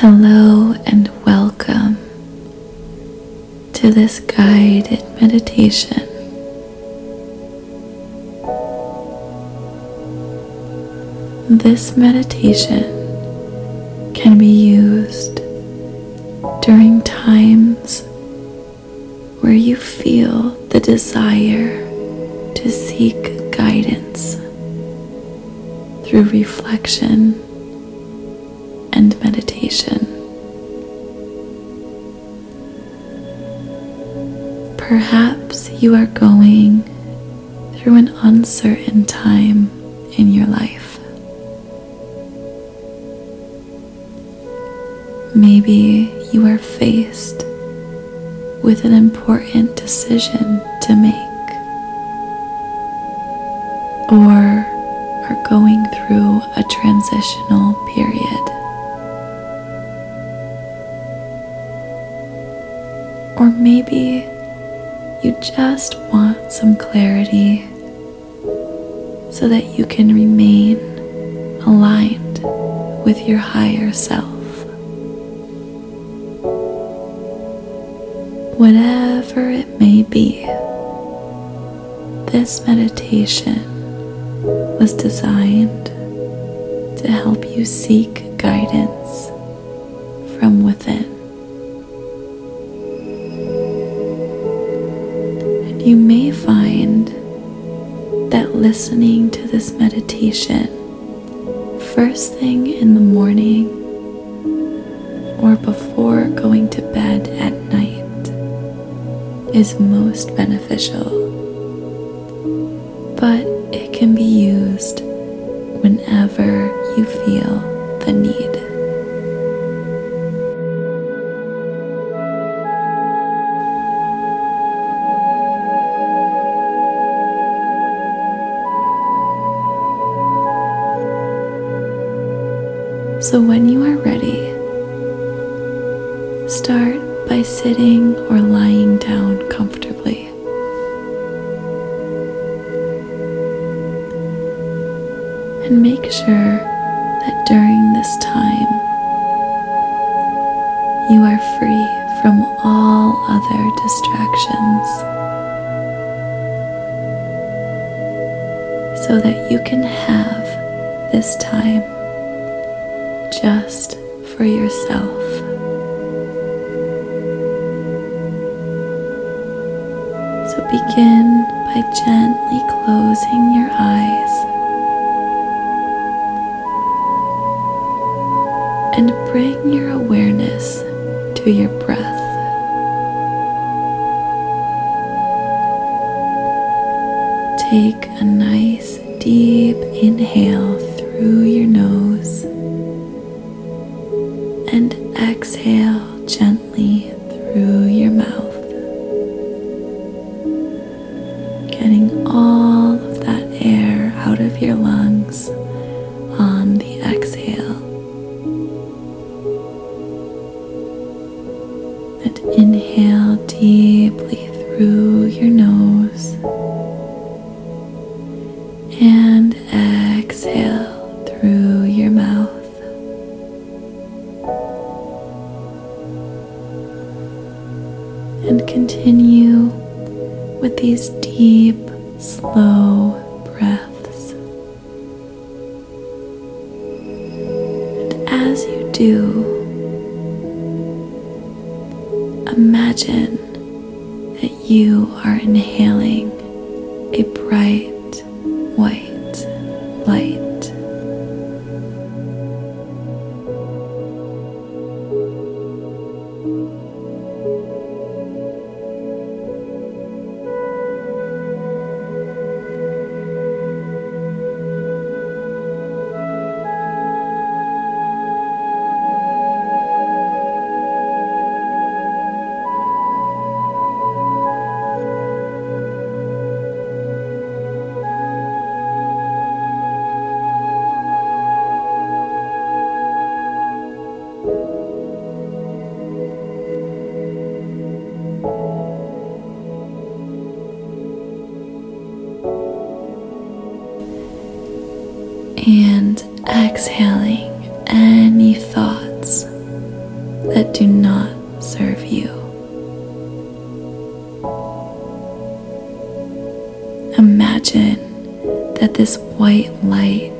Hello and welcome to this guided meditation. This meditation can be used during times where you feel the desire to seek guidance through reflection you are going through an uncertain time in your life. Maybe you are faced with an important decision to make, or are going through a transitional period. Or maybe you just want some clarity so that you can remain aligned with your higher self. Whatever it may be, this meditation was designed to help you seek guidance from within. You may find that listening to this meditation first thing in the morning or before going to bed at night is most beneficial, but it can be used whenever you feel the need. So, when you are ready, start by sitting or lying down comfortably. And make sure that during this time you are free from all other distractions so that you can have this time just for yourself. So begin by gently closing your eyes and bring your awareness to your breath. Take a nice deep inhale imagine that you are inhaling a bright white exhaling any thoughts that do not serve you. Imagine that this white light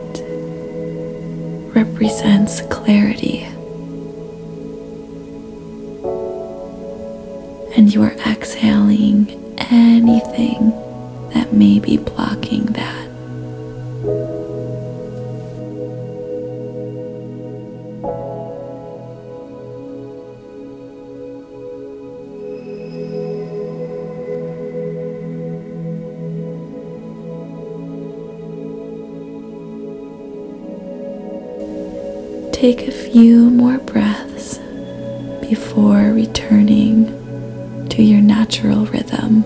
represents clarity. And you are exhaling anything that may be blocking Take a few more breaths before returning to your natural rhythm.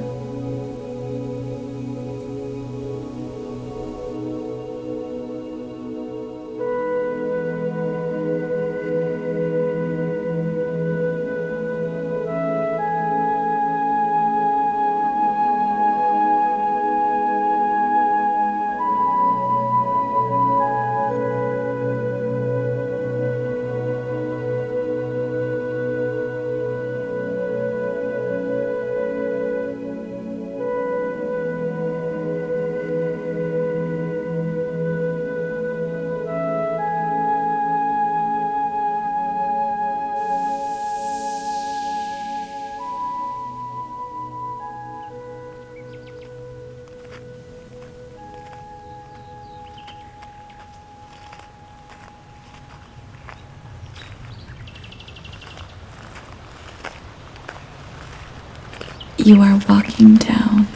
You are walking down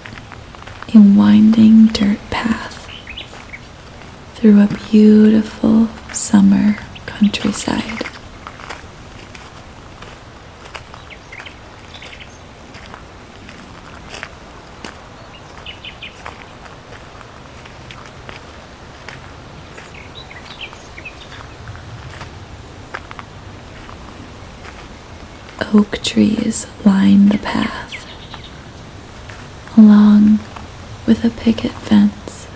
a winding dirt path through a beautiful summer countryside. Oak trees line the path along with a picket fence.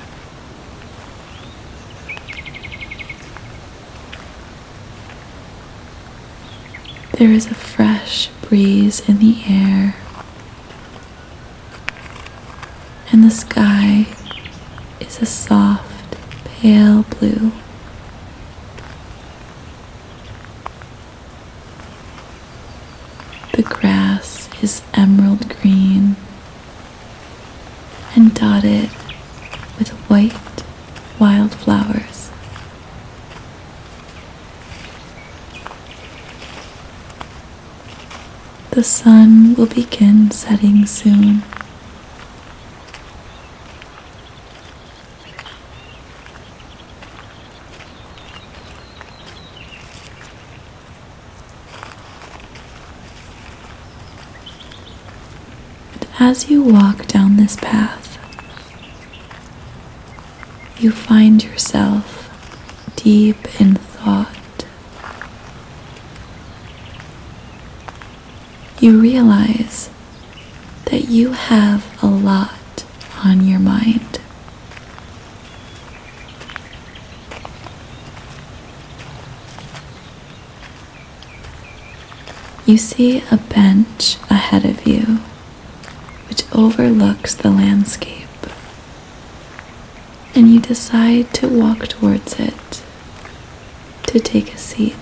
There is a fresh breeze in the air, and the sky is a soft, pale blue. The grass is emerald green and dotted with white wildflowers. The sun will begin setting soon. As you walk down this path, you find yourself deep in thought. You realize that you have a lot on your mind. You see a bench ahead of you which overlooks the landscape, and you decide to walk towards it to take a seat.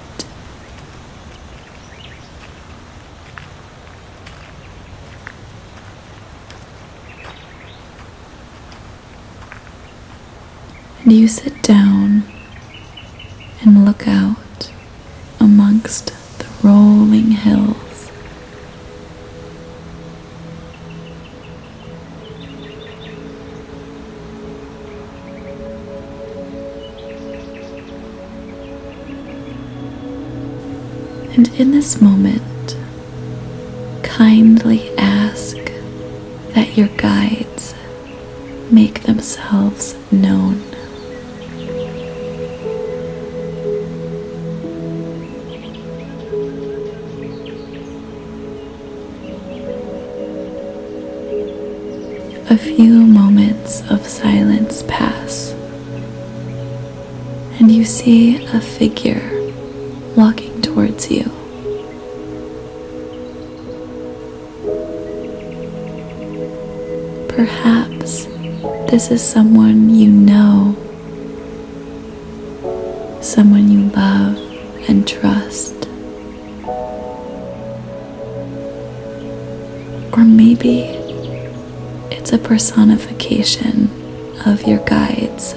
And you sit down and look out amongst the rolling hills. And in this moment, kindly ask that your guides make themselves known. A few moments of silence pass, and you see a figure Perhaps this is someone you know, someone you love and trust. Or maybe it's a personification of your guides.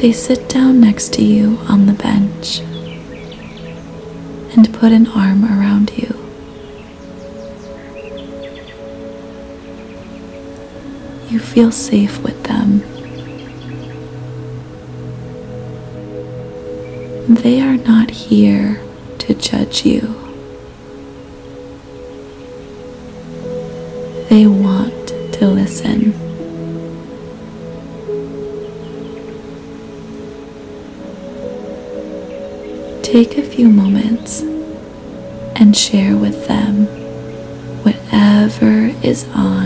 They sit down next to you on the bench and put an arm around you. Feel safe with them. They are not here to judge you. They want to listen. Take a few moments and share with them whatever is on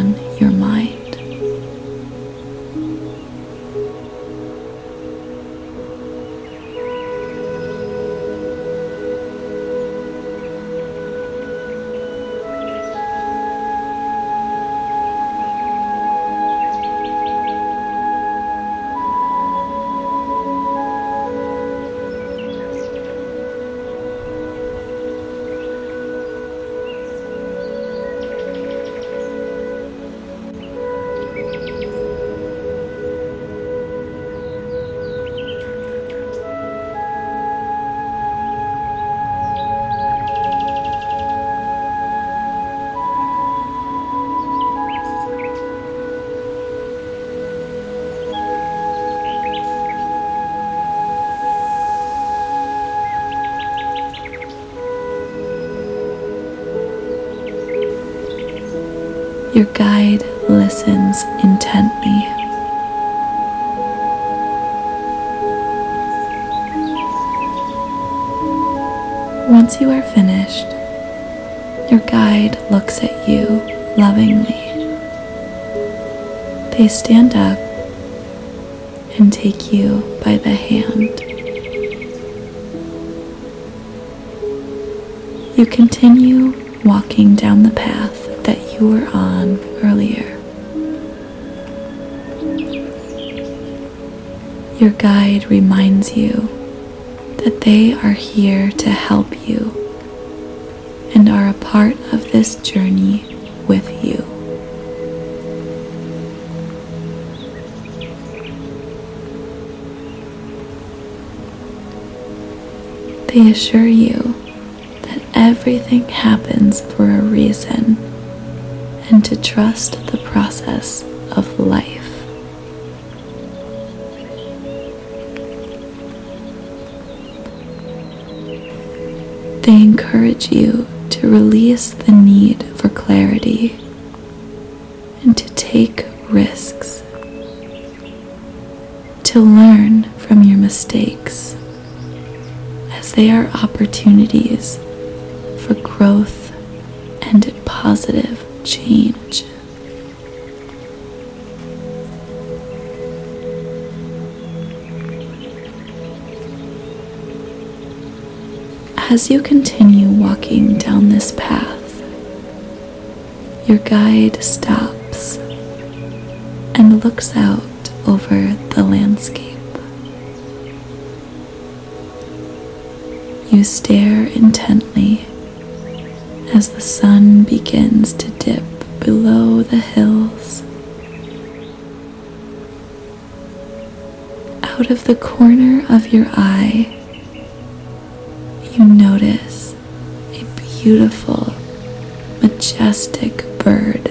Your guide listens intently. Once you are finished, your guide looks at you lovingly. They stand up and take you by the hand. You continue walking down the path you were on earlier. Your guide reminds you that they are here to help you and are a part of this journey with you. They assure you that everything happens for a reason and to trust the process of life. They encourage you to release the need for clarity and to take risks, to learn from your mistakes, as they are opportunities for growth and positive change. As you continue walking down this path, your guide stops and looks out over the landscape. You stare intently as the sun begins to dip below the hills. Out of the corner of your eye, you notice a beautiful, majestic bird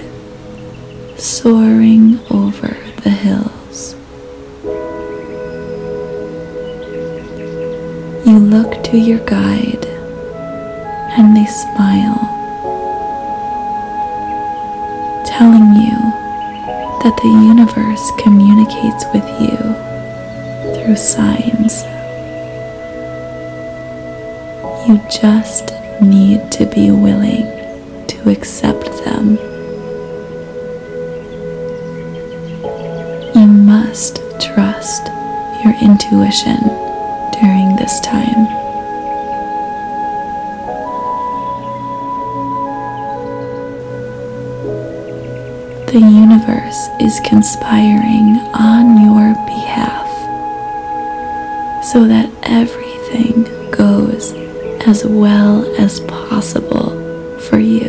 soaring over the hills. You look to your guide smile, telling you that the universe communicates with you through signs. You just need to be willing to accept them. You must trust your intuition during this time. The universe is conspiring on your behalf so that everything goes as well as possible for you.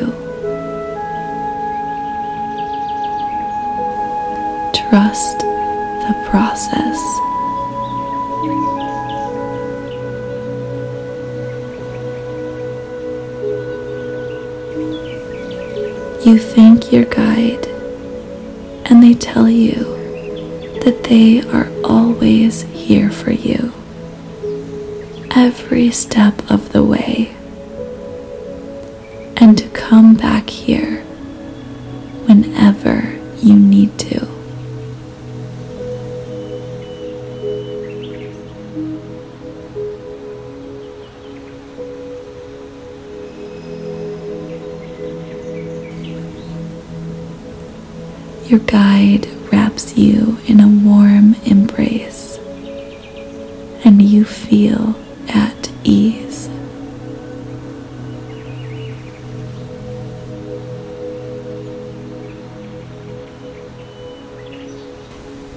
Trust the process. You thank your guide, and they tell you that they are always here for you every step of the way, and to come back here Your guide wraps you in a warm embrace, and you feel at ease.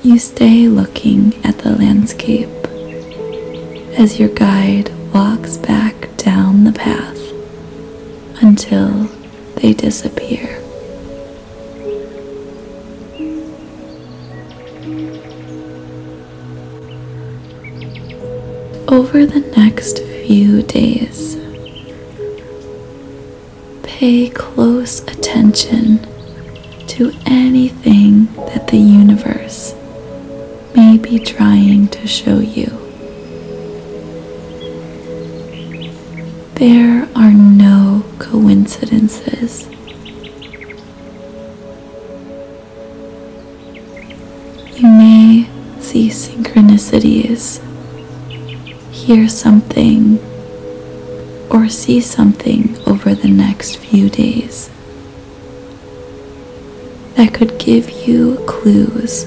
You stay looking at the landscape as your guide walks back down the path until they disappear. Over the next few days, pay close attention to anything that the universe may be trying to show you. There are no coincidences. You may see synchronicities, hear something, or see something over the next few days that could give you clues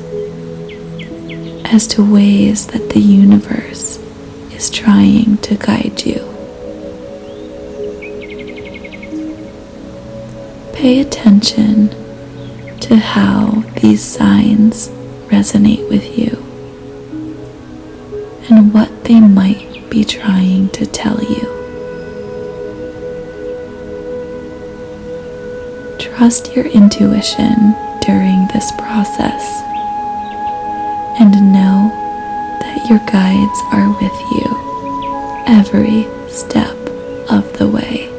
as to ways that the universe is trying to guide you. Pay attention to how these signs resonate with you and what they might be trying to tell you. Trust your intuition during this process and know that your guides are with you every step of the way.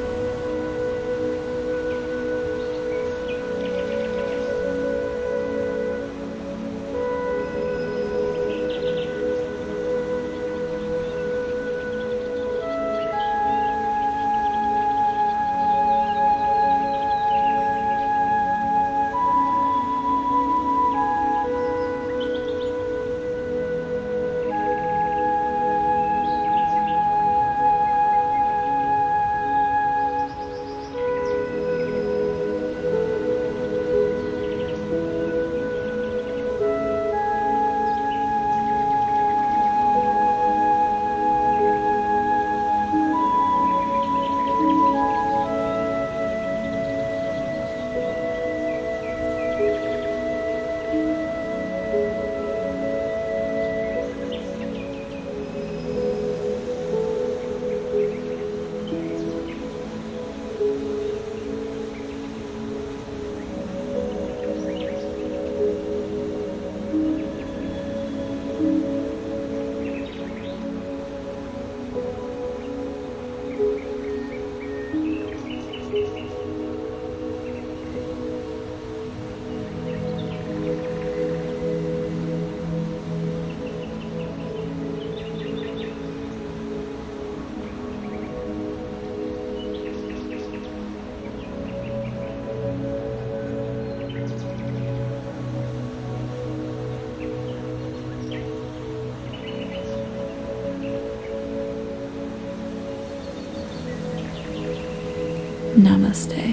Namaste.